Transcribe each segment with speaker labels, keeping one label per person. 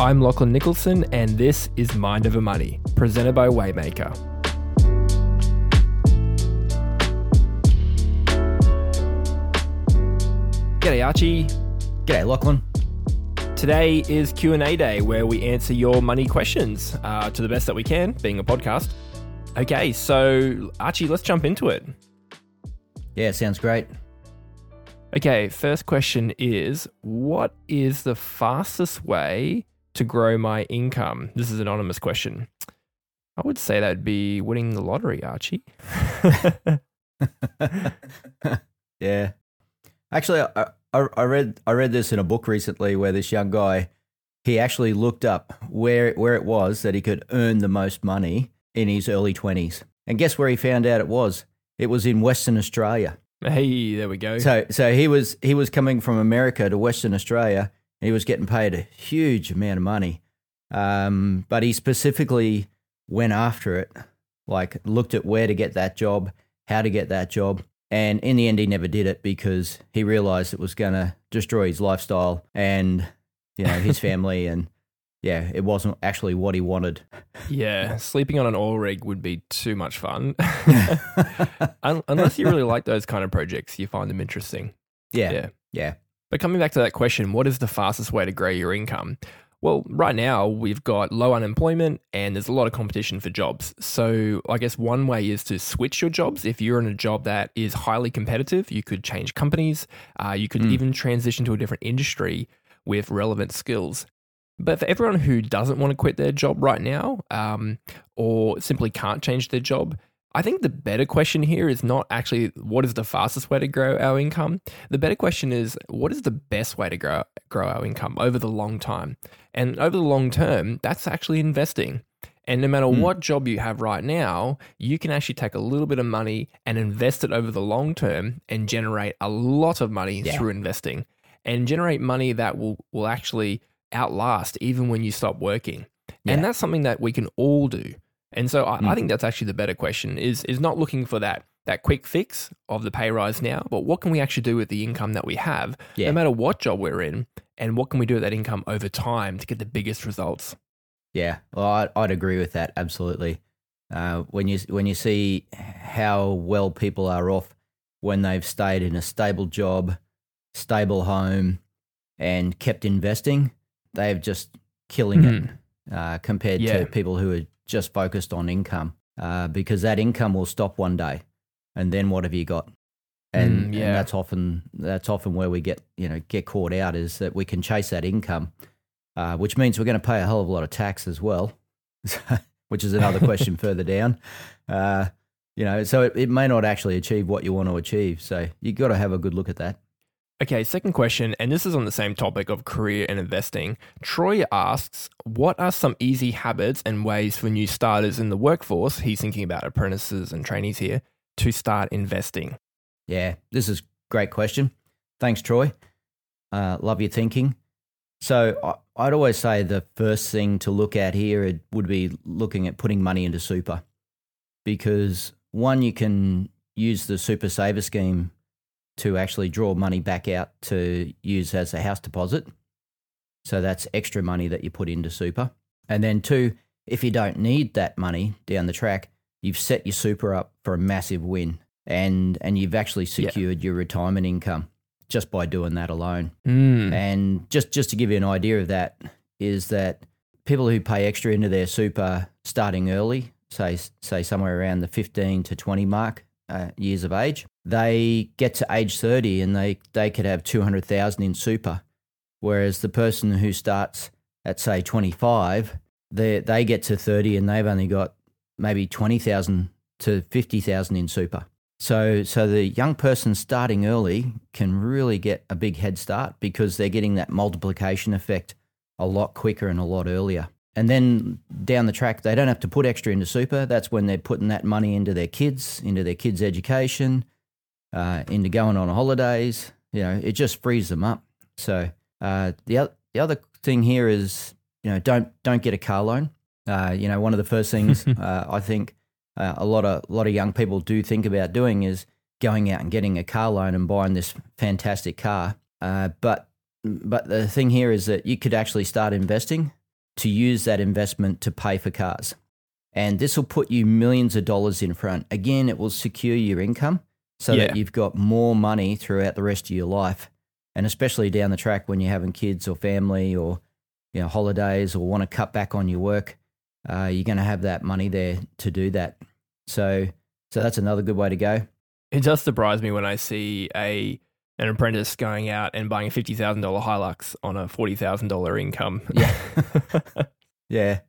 Speaker 1: I'm Lachlan Nicolson, and this is Mind Over Money, presented by Waymaker. G'day, Archie.
Speaker 2: G'day, Lachlan.
Speaker 1: Today is Q&A day where we answer your money questions uh, to the best that we can, being a podcast. Okay, so Archie, let's jump into it.
Speaker 2: Yeah, sounds great.
Speaker 1: Okay, first question is What is the fastest way to grow my income? This is an anonymous question. I would say that'd be winning the lottery, Archie.
Speaker 2: yeah. Actually, I, I, I read I read this in a book recently where this young guy he actually looked up where where it was that he could earn the most money in his early twenties, and guess where he found out it was? It was in Western Australia.
Speaker 1: Hey, there we go.
Speaker 2: So so he was he was coming from America to Western Australia. He was getting paid a huge amount of money, um, but he specifically went after it, like looked at where to get that job, how to get that job, and in the end, he never did it because he realized it was going to destroy his lifestyle and you know his family, and yeah, it wasn't actually what he wanted.
Speaker 1: yeah, sleeping on an oil rig would be too much fun. Unless you really like those kind of projects, you find them interesting.
Speaker 2: Yeah,
Speaker 1: Yeah.
Speaker 2: yeah,
Speaker 1: But coming back to that question, what is the fastest way to grow your income? Well, right now we've got low unemployment and there's a lot of competition for jobs. So, I guess one way is to switch your jobs. If you're in a job that is highly competitive, you could change companies, uh, you could
Speaker 2: Mm.
Speaker 1: even transition to a different industry with relevant skills. But for everyone who doesn't want to quit their job right now um, or simply can't change their job, I think the better question here is not actually what is the fastest way to grow our income. The better question is what is the best way to grow grow our income over the long time. And over the long term, that's actually investing. And no matter
Speaker 2: Hmm.
Speaker 1: what job you have right now, you can actually take a little bit of money and invest it over the long term and generate a lot of money
Speaker 2: Yeah.
Speaker 1: through investing and generate money that will will actually outlast even when you stop working.
Speaker 2: Yeah.
Speaker 1: And that's something that we can all do. And so I, I
Speaker 2: Mm.
Speaker 1: think that's actually the better question is is not looking for that that quick fix of the pay rise now, but what can we actually do with the income that we have,
Speaker 2: Yeah.
Speaker 1: no matter what job we're in, and what can we do with that income over time to get the biggest results?
Speaker 2: yeah. Well, I'd, I'd agree with that absolutely. Uh, when you when you see how well people are off when they've stayed in a stable job, stable home, and kept investing, they're just killing it uh, compared
Speaker 1: Yeah.
Speaker 2: to people who are just focused on income. Uh, because that income will stop one day, and then what have you got? And,
Speaker 1: Mm, yeah.
Speaker 2: and that's often that's often where we get you know get caught out is that we can chase that income, uh, which means we're going to pay a hell of a lot of tax as well, which is another question further down. Uh, you know, so it, it may not actually achieve what you want to achieve. So you've got to have a good look at that.
Speaker 1: Okay, second question, and this is on the same topic of career and investing. Troy asks, What are some easy habits and ways for new starters in the workforce? He's thinking about apprentices and trainees here to start investing.
Speaker 2: Yeah, this is great question. Thanks, Troy. Uh, love your thinking. So I'd always say the first thing to look at here would be looking at putting money into super, because one you can use the super saver scheme to actually draw money back out to use as a house deposit. So that's extra money that you put into super. And then two, if you don't need that money down the track, you've set your super up for a massive win and and you've actually
Speaker 1: Yeah.
Speaker 2: secured your retirement income just by doing that alone.
Speaker 1: Mm.
Speaker 2: And just just to give you an idea of that is that people who pay extra into their super starting early, say say somewhere around the 15 to 20 mark uh, years of age, they get to age 30 and they they could have 200,000 in super, whereas the person who starts at say 25, they they get to 30 and they've only got maybe 20,000 to 50,000 in super. So, so the young person starting early can really get a big head start because they're getting that multiplication effect a lot quicker and a lot earlier. And then down the track, they don't have to put extra into super. That's when they're putting that money into their kids, into their kids' education, uh, into going on holidays. You know, it just frees them up. So uh, the other the other thing here is, you know, don't don't get a car loan. Uh, you know, one of the first things uh, I think uh, a lot of a lot of young people do think about doing is going out and getting a car loan and buying this fantastic car. Uh, but but the thing here is that you could actually start investing to use that investment to pay for cars. And this will put you millions of dollars in front. Again, it will secure your income so
Speaker 1: Yeah.
Speaker 2: that you've got more money throughout the rest of your life. And especially down the track when you're having kids or family or you know holidays or want to cut back on your work, uh, you're going to have that money there to do that. So, so that's another good way to go.
Speaker 1: It does surprise me when I see a an apprentice going out and buying a fifty thousand dollar Hilux on a forty thousand dollar income.
Speaker 2: Yeah. Yeah.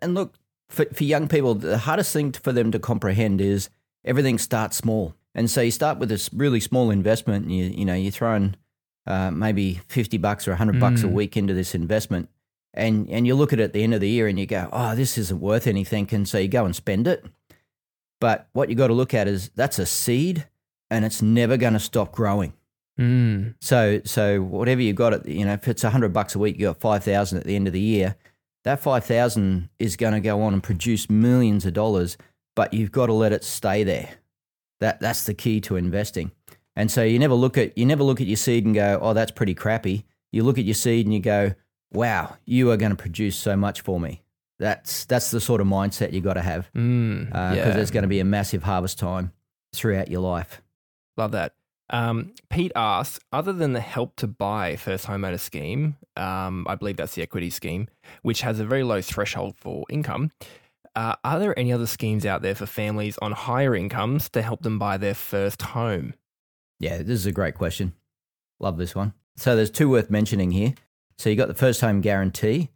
Speaker 2: And look, for, for young people, the hardest thing for them to comprehend is everything starts small. And so you start with this really small investment and you, you know, you're throwing uh, maybe 50 bucks or 100 bucks a
Speaker 1: Mm.
Speaker 2: week into this investment. And, and you look at it at the end of the year and you go, oh, this isn't worth anything. And so you go and spend it. But what you got to look at is that's a seed and it's never going to stop growing.
Speaker 1: Mm.
Speaker 2: So so whatever you got at you know if it's hundred bucks a week, you got five thousand at the end of the year. That five thousand is going to go on and produce millions of dollars, but you've got to let it stay there. That that's the key to investing. And so you never look at you never look at your seed and go, oh, that's pretty crappy. You look at your seed and you go, wow, you are going to produce so much for me. That's that's the sort of mindset you got to have
Speaker 1: Mm.
Speaker 2: because
Speaker 1: yeah.
Speaker 2: there's going to be a massive harvest time throughout your life.
Speaker 1: Love that. Um, Pete asks, other than the help to buy first homeowner scheme, um, I believe that's the equity scheme, which has a very low threshold for income. Uh, are there any other schemes out there for families on higher incomes to help them buy their first home?
Speaker 2: Yeah, this is a great question. Love this one. So there's two worth mentioning here. So you got the first home guarantee,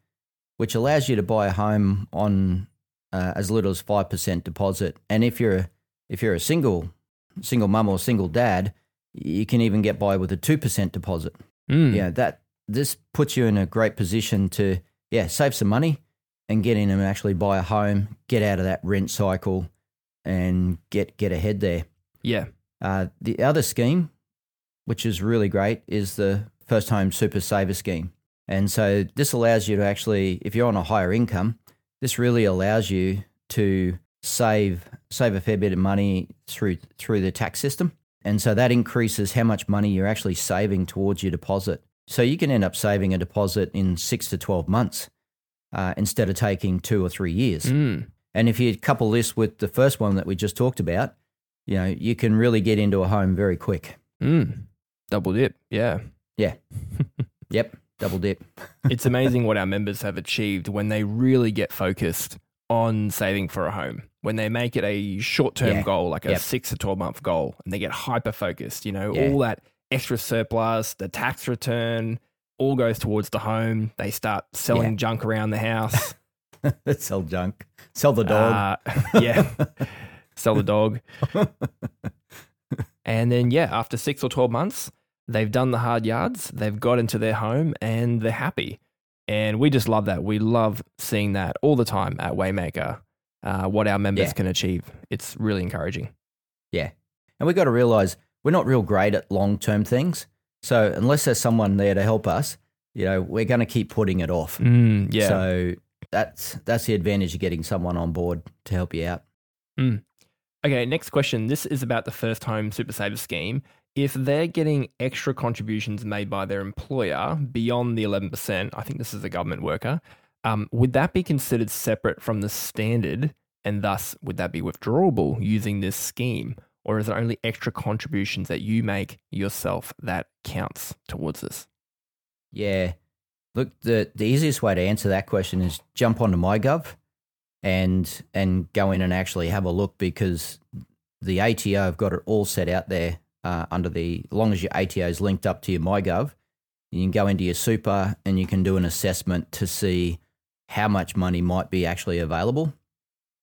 Speaker 2: which allows you to buy a home on uh, as little as five percent deposit, and if you're a, if you're a single single mum or single dad, you can even get by with a two percent deposit.
Speaker 1: Mm.
Speaker 2: Yeah, that this puts you in a great position to yeah save some money and get in and actually buy a home, get out of that rent cycle, and get get ahead there.
Speaker 1: Yeah.
Speaker 2: Uh, the other scheme, which is really great, is the First Home Super Saver Scheme. And so this allows you to actually, if you're on a higher income, this really allows you to save save a fair bit of money through through the tax system. And so that increases how much money you're actually saving towards your deposit. So you can end up saving a deposit in six to 12 months uh, instead of taking two or three years.
Speaker 1: Mm.
Speaker 2: And if you couple this with the first one that we just talked about, you know, you can really get into a home very quick.
Speaker 1: Mm. Double dip. Yeah. Yeah.
Speaker 2: yep, double dip.
Speaker 1: it's amazing what our members have achieved when they really get focused on saving for a home. When they make it a short term
Speaker 2: Yeah.
Speaker 1: goal, like a
Speaker 2: Yep.
Speaker 1: six to 12 month goal, and they get hyper focused, you know,
Speaker 2: Yeah.
Speaker 1: all that extra surplus, the tax return, all goes towards the home. They start selling
Speaker 2: Yeah.
Speaker 1: junk around the house.
Speaker 2: Let's Sell junk. Sell the dog.
Speaker 1: Uh, yeah. Sell the dog. and then, yeah, after six or 12 months, they've done the hard yards, they've got into their home, and they're happy. And we just love that. We love seeing that all the time at Waymaker, uh, what our members
Speaker 2: Yeah.
Speaker 1: can achieve. It's really encouraging.
Speaker 2: yeah. And we've got to realize we're not real great at long term things. So unless there's someone there to help us, you know, we're going to keep putting it off.
Speaker 1: Mm, yeah.
Speaker 2: So that's that's the advantage of getting someone on board to help you out.
Speaker 1: Okay, next question. This is about the first home super saver scheme. If they're getting extra contributions made by their employer beyond the 11%, I think this is a government worker, um, would that be considered separate from the standard and thus would that be withdrawable using this scheme? Or is it only extra contributions that you make yourself that counts towards this?
Speaker 2: Yeah. Look, the, the easiest way to answer that question is jump onto MyGov and and go in and actually have a look because the ATO have got it all set out there uh, under the as long as your ATO is linked up to your MyGov, you can go into your super and you can do an assessment to see how much money might be actually available.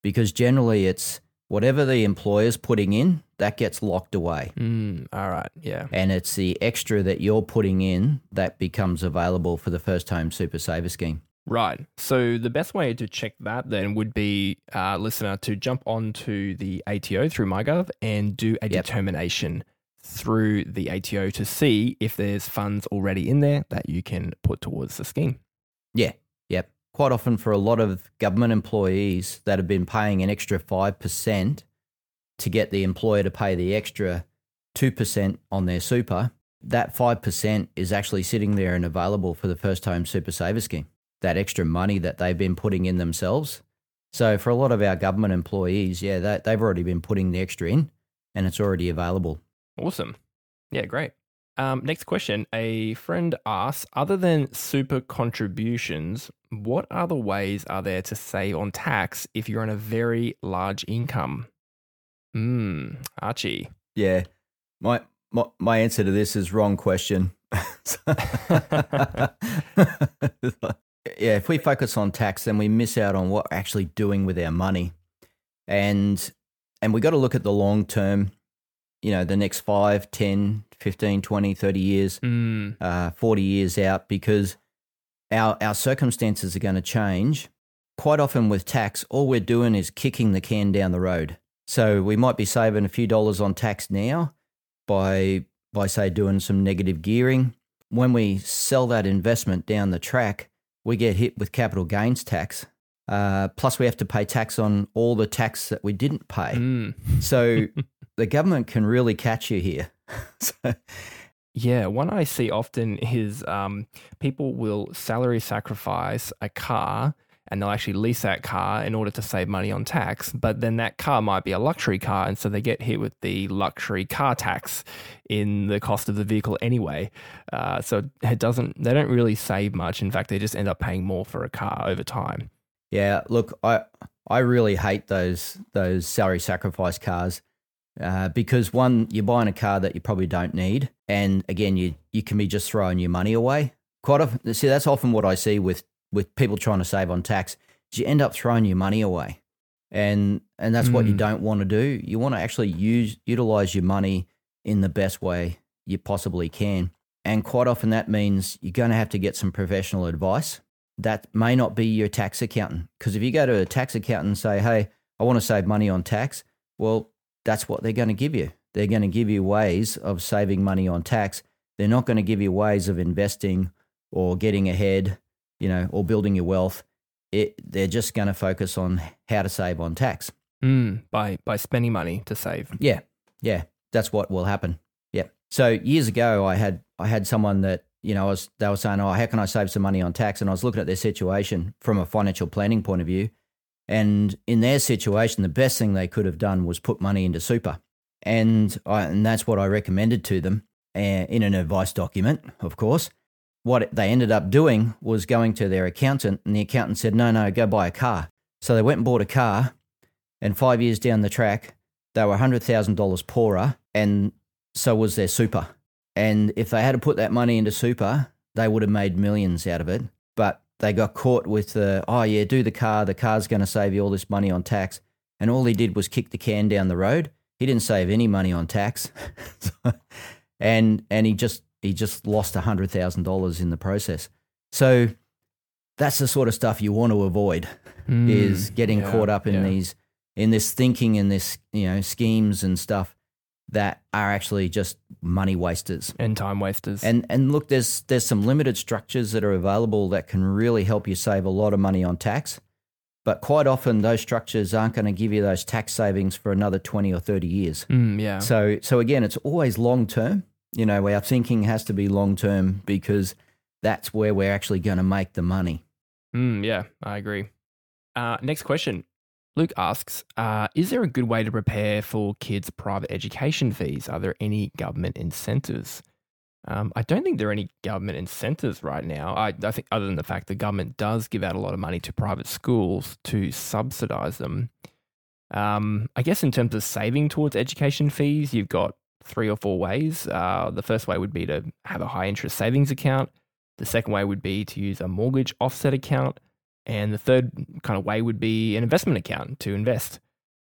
Speaker 2: Because generally it's whatever the employer's putting in, that gets locked away
Speaker 1: Mm, all right. Yeah.
Speaker 2: and it's the extra that you're putting in that becomes available for the first home super saver scheme.
Speaker 1: Right. So the best way to check that then would be, uh, listener, to jump onto the ATO through MyGov and do a
Speaker 2: Yep.
Speaker 1: determination through the ATO to see if there's funds already in there that you can put towards the scheme.
Speaker 2: Yeah, yep. Quite often for a lot of government employees that have been paying an extra 5% to get the employer to pay the extra 2% on their super, that 5% is actually sitting there and available for the first home super saver scheme. that extra money that they've been putting in themselves. So for a lot of our government employees, yeah, they, they've already been putting the extra in, and it's already available.
Speaker 1: Awesome. Yeah, great. Um, next question. A friend asks Other than super contributions, what other ways are there to save on tax if you're on a very large income? Hmm, Archie.
Speaker 2: Yeah, my, my my answer to this is wrong question. yeah, if we focus on tax, then we miss out on what we're actually doing with our money, and and we got to look at the long term. You know, the next 5, 10, 15, 20, 30 years,
Speaker 1: Mm,
Speaker 2: uh, 40 years out, because our our circumstances are going to change. Quite often with tax, all we're doing is kicking the can down the road. So we might be saving a few dollars on tax now by by say doing some negative gearing. When we sell that investment down the track, we get hit with capital gains tax. Uh, plus, we have to pay tax on all the tax that we didn't pay.
Speaker 1: mm.
Speaker 2: So the government can really catch you here. so,
Speaker 1: Yeah, one I see often is um, people will salary sacrifice a car and they'll actually lease that car in order to save money on tax. But then that car might be a luxury car. And so they get hit with the luxury car tax in the cost of the vehicle anyway. Uh, so it doesn't, they don't really save much. In fact, they just end up paying more for a car over time.
Speaker 2: Yeah, look, I I really hate those those salary sacrifice cars uh, because one, you're buying a car that you probably don't need, and again, you you can be just throwing your money away. Quite often, see that's often what I see with with people trying to save on tax. You end up throwing your money away, and and that's what you
Speaker 1: Mm.
Speaker 2: don't want to do. You want to actually use utilize your money in the best way you possibly can, and quite often that means you're going to have to get some professional advice that may not be your tax accountant. Because if you go to a tax accountant and say, hey, I want to save money on tax, well, that's what they're going to give you. They're going to give you ways of saving money on tax. They're not going to give you ways of investing or getting ahead, you know, or building your wealth. It, they're just going to focus on how to save on tax.
Speaker 1: Mm, by, by spending money to save.
Speaker 2: Yeah, yeah, that's what will happen. Yeah. So years ago, I had I had someone that you know I was they were saying, "Oh, how can I save some money on tax?" And I was looking at their situation from a financial planning point of view, and in their situation, the best thing they could have done was put money into super, and I, and that's what I recommended to them uh, in an advice document, of course. What they ended up doing was going to their accountant, and the accountant said, "No, no, go buy a car." So they went and bought a car, and five years down the track, they were hundred thousand dollars poorer, and so was their super. And if they had to put that money into super, they would have made millions out of it. But they got caught with the, oh yeah, do the car. The car's going to save you all this money on tax. And all he did was kick the can down the road. He didn't save any money on tax, and and he just he just lost hundred thousand dollars in the process. So that's the sort of stuff you want to avoid
Speaker 1: Mm,
Speaker 2: is getting
Speaker 1: yeah,
Speaker 2: caught up in
Speaker 1: yeah.
Speaker 2: these in this thinking in this you know schemes and stuff that are actually just money wasters.
Speaker 1: and time wasters.
Speaker 2: And and look, there's there's some limited structures that are available that can really help you save a lot of money on tax. But quite often those structures aren't going to give you those tax savings for another 20 or 30 years.
Speaker 1: Mm, yeah.
Speaker 2: So so again, it's always long term. You know, our thinking has to be long term because that's where we're actually going to make the money.
Speaker 1: Mm, yeah, I agree. Uh, next question. Luke asks uh, Is there a good way to prepare for kids' private education fees? Are there any government incentives? Um, I don't think there are any government incentives right now. I, I think, other than the fact the government does give out a lot of money to private schools to subsidize them. Um, I guess in terms of saving towards education fees, you've got three or four ways. Uh, the first way would be to have a high interest savings account. The second way would be to use a mortgage offset account. And the third kind of way would be an investment account to invest.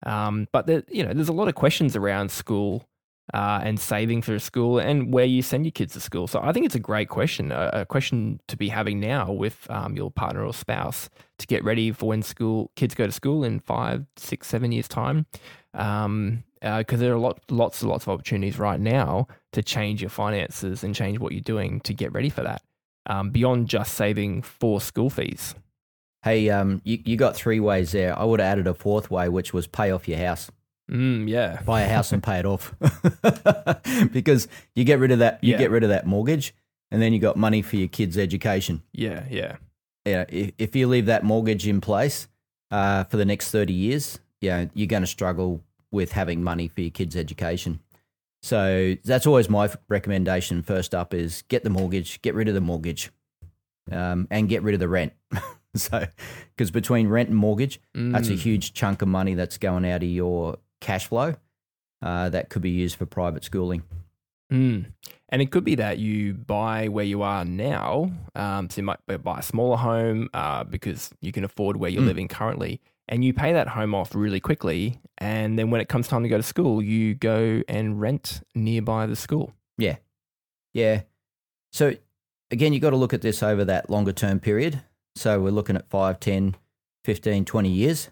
Speaker 1: Um, but there, you know, there's a lot of questions around school uh, and saving for school and where you send your kids to school. So I think it's a great question, a, a question to be having now with um, your partner or spouse to get ready for when school kids go to school in five, six, seven years time. Um, because there are lot, lots and lots of opportunities right now to change your finances and change what you're doing to get ready for that. Um, beyond just saving for school fees.
Speaker 2: Hey, um, you, you got three ways there. I would have added a fourth way, which was pay off your house.
Speaker 1: Mm, yeah.
Speaker 2: Buy a house and pay it off. because you get rid of that you
Speaker 1: Yeah.
Speaker 2: get rid of that mortgage and then you got money for your kids' education.
Speaker 1: Yeah, yeah.
Speaker 2: know, if, if you leave that mortgage in place uh, for the next 30 years, you know, you're going to struggle with having money for your kids' education. So that's always my recommendation. First up is get the mortgage, get rid of the mortgage, um, and get rid of the rent. so, because between rent and mortgage, mm. that's a mm. huge chunk of money that's going out of your cash flow uh, that could be used for private schooling.
Speaker 1: Mm. And it could be that you buy where you are now. Um, so you might buy a smaller home uh, because you can afford where you're mm. living currently. And you pay that home off really quickly. And then when it comes time to go to school, you go and rent nearby the school.
Speaker 2: Yeah. Yeah. So again, you've got to look at this over that longer term period. So we're looking at 5, 10, 15, 20 years.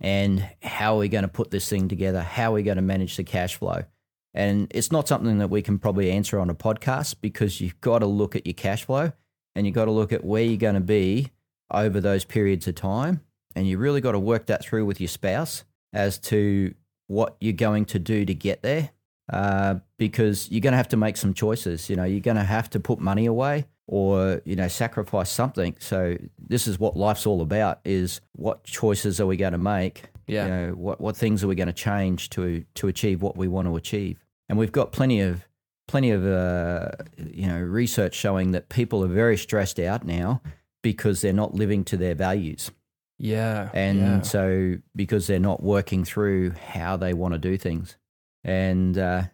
Speaker 2: And how are we going to put this thing together? How are we going to manage the cash flow? And it's not something that we can probably answer on a podcast because you've got to look at your cash flow and you've got to look at where you're going to be over those periods of time. And you really got to work that through with your spouse as to what you're going to do to get there. Uh, because you're going to have to make some choices. You know, you're going to have to put money away or you know sacrifice something. So this is what life's all about: is what choices are we going to make
Speaker 1: yeah.
Speaker 2: You know, what what things are we going to change to to achieve what we want to achieve? And we've got plenty of plenty of uh, you know research showing that people are very stressed out now because they're not living to their values.
Speaker 1: Yeah.
Speaker 2: And
Speaker 1: yeah.
Speaker 2: so because they're not working through how they want to do things. And uh,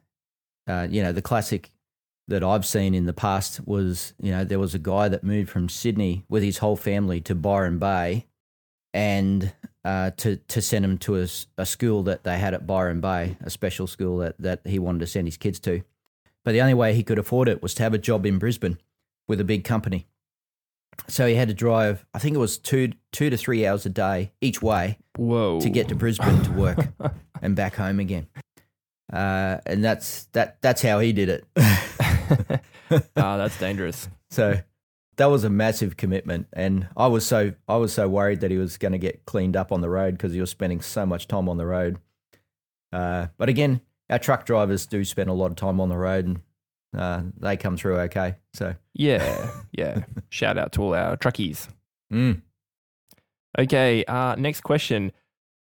Speaker 2: uh, you know, the classic that I've seen in the past was, you know, there was a guy that moved from Sydney with his whole family to Byron Bay and uh, to to send him to a, a, school that they had at Byron Bay, a special school that, that he wanted to send his kids to. But the only way he could afford it was to have a job in Brisbane with a big company. So he had to drive, I think it was two two to three hours a day each way
Speaker 1: Whoa.
Speaker 2: to get to Brisbane to work and back home again. Uh, and that's that that's how he did it.
Speaker 1: oh, that's dangerous.
Speaker 2: So that was a massive commitment, and I was so I was so worried that he was going to get cleaned up on the road because he was spending so much time on the road. Uh, but again, our truck drivers do spend a lot of time on the road, and uh, they come through okay. So
Speaker 1: yeah, yeah. Shout out to all our truckies.
Speaker 2: Mm.
Speaker 1: Okay, uh, next question.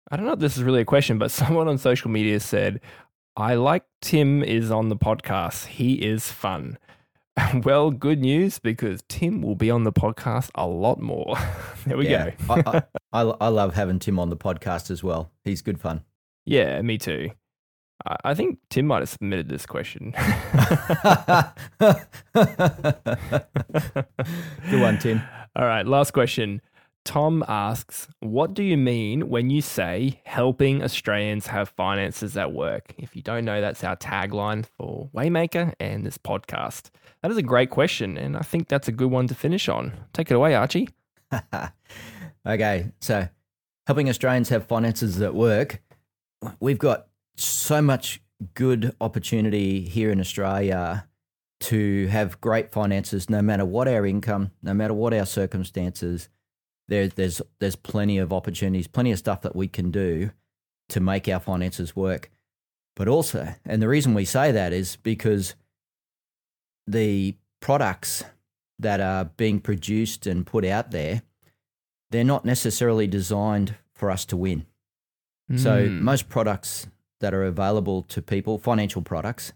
Speaker 1: I don't know if this is really a question, but someone on social media said, "I like Tim is on the podcast. He is fun." Well, good news because Tim will be on the podcast a lot more. there we yeah,
Speaker 2: go. I, I, I, love having Tim on the podcast as well. He's good fun.
Speaker 1: Yeah, me too. I, I think Tim might have submitted this question.
Speaker 2: good one, Tim.
Speaker 1: All right, last question. Tom asks, What do you mean when you say helping Australians have finances at work? If you don't know, that's our tagline for Waymaker and this podcast. That is a great question, and I think that's a good one to finish on. Take it away, Archie.
Speaker 2: okay, so helping Australians have finances at work. We've got so much good opportunity here in Australia to have great finances no matter what our income, no matter what our circumstances there, there's there's plenty of opportunities, plenty of stuff that we can do to make our finances work. But also, and the reason we say that is because the products that are being produced and put out there, they're not necessarily designed for us to win. Mm. So hmm. most products that are available to people, financial products,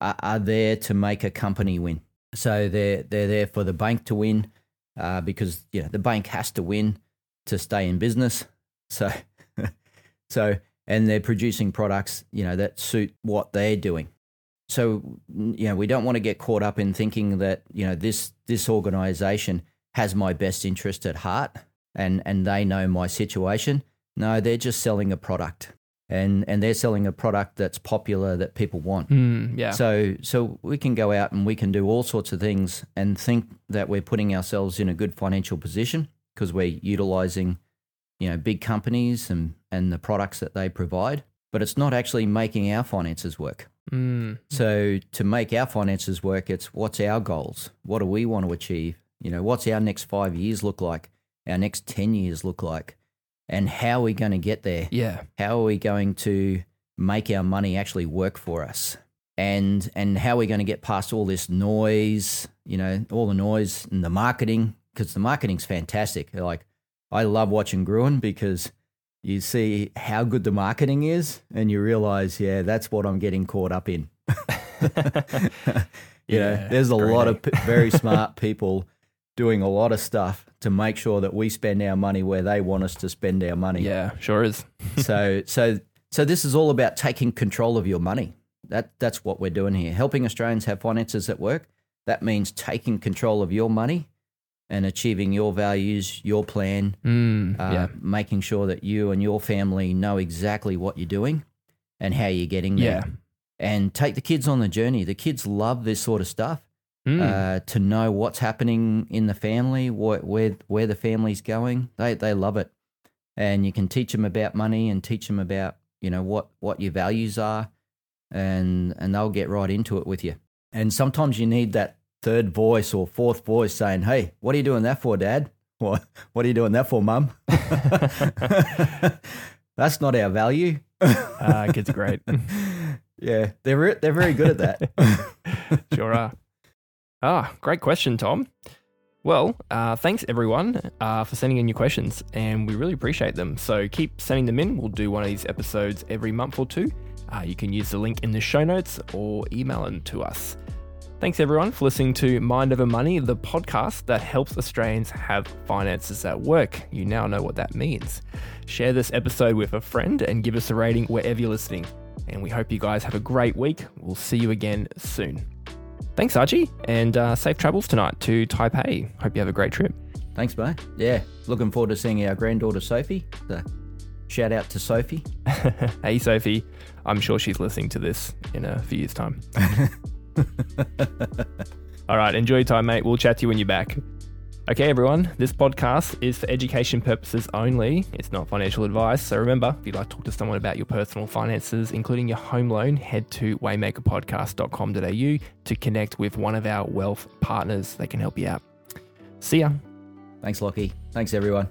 Speaker 2: are, are there to make a company win. So they're they're there for the bank to win uh, because you know the bank has to win to stay in business. So, so and they're producing products you know that suit what they're doing. So you know we don't want to get caught up in thinking that you know this this organization has my best interest at heart and and they know my situation. No, they're just selling a product and and they're selling a product that's popular that people want.
Speaker 1: Mm, yeah.
Speaker 2: So so we can go out and we can do all sorts of things and think that we're putting ourselves in a good financial position because we're utilizing you know big companies and and the products that they provide, but it's not actually making our finances work.
Speaker 1: Mm.
Speaker 2: So to make our finances work, it's what's our goals? What do we want to achieve? You know, what's our next 5 years look like? Our next 10 years look like? And how are we going to get there?
Speaker 1: Yeah.
Speaker 2: How are we going to make our money actually work for us? And and how are we going to get past all this noise, you know, all the noise and the marketing because the marketing's fantastic. Like I love watching Gruen because you see how good the marketing is, and you realize, yeah, that's what I'm getting caught up in. you know, there's a
Speaker 1: great
Speaker 2: lot of p- very smart people doing a lot of stuff to make sure that we spend our money where they want us to spend our money.
Speaker 1: Yeah, sure is.
Speaker 2: so so so this is all about taking control of your money. That that's what we're doing here. Helping Australians have finances at work. That means taking control of your money and achieving your values, your plan,
Speaker 1: Mm,
Speaker 2: uh,
Speaker 1: yeah.
Speaker 2: making sure that you and your family know exactly what you're doing and how you're getting there.
Speaker 1: Yeah.
Speaker 2: And take the kids on the journey. The kids love this sort of stuff
Speaker 1: Mm,
Speaker 2: uh, to know what's happening in the family, what, where where the family's going. They they love it, and you can teach them about money and teach them about you know what what your values are, and and they'll get right into it with you. And sometimes you need that third voice or fourth voice saying, "Hey, what are you doing that for, Dad? What what are you doing that for, Mum?" That's not our value.
Speaker 1: Ah, kids are great.
Speaker 2: yeah, they're re- they're very good at that.
Speaker 1: sure are. Ah, great question, Tom. Well, uh, thanks everyone uh, for sending in your questions, and we really appreciate them. So keep sending them in. We'll do one of these episodes every month or two. Uh, you can use the link in the show notes or email them to us. Thanks everyone for listening to Mind Over Money, the podcast that helps Australians have finances at work. You now know what that means. Share this episode with a friend and give us a rating wherever you're listening. And we hope you guys have a great week. We'll see you again soon. Thanks, Archie, and uh, safe travels tonight to Taipei. Hope you have a great trip.
Speaker 2: Thanks, mate. Yeah, looking forward to seeing our granddaughter Sophie. So, shout out to Sophie.
Speaker 1: hey, Sophie. I'm sure she's listening to this in a few years' time. All right, enjoy your time, mate. We'll chat to you when you're back. Okay, everyone, this podcast is for education purposes only. It's not financial advice. So remember, if you'd like to talk to someone about your personal finances, including your home loan, head to waymakerpodcast.com.au to connect with one of our wealth partners. They can help you out. See ya.
Speaker 2: Thanks, Lachy. Thanks, everyone.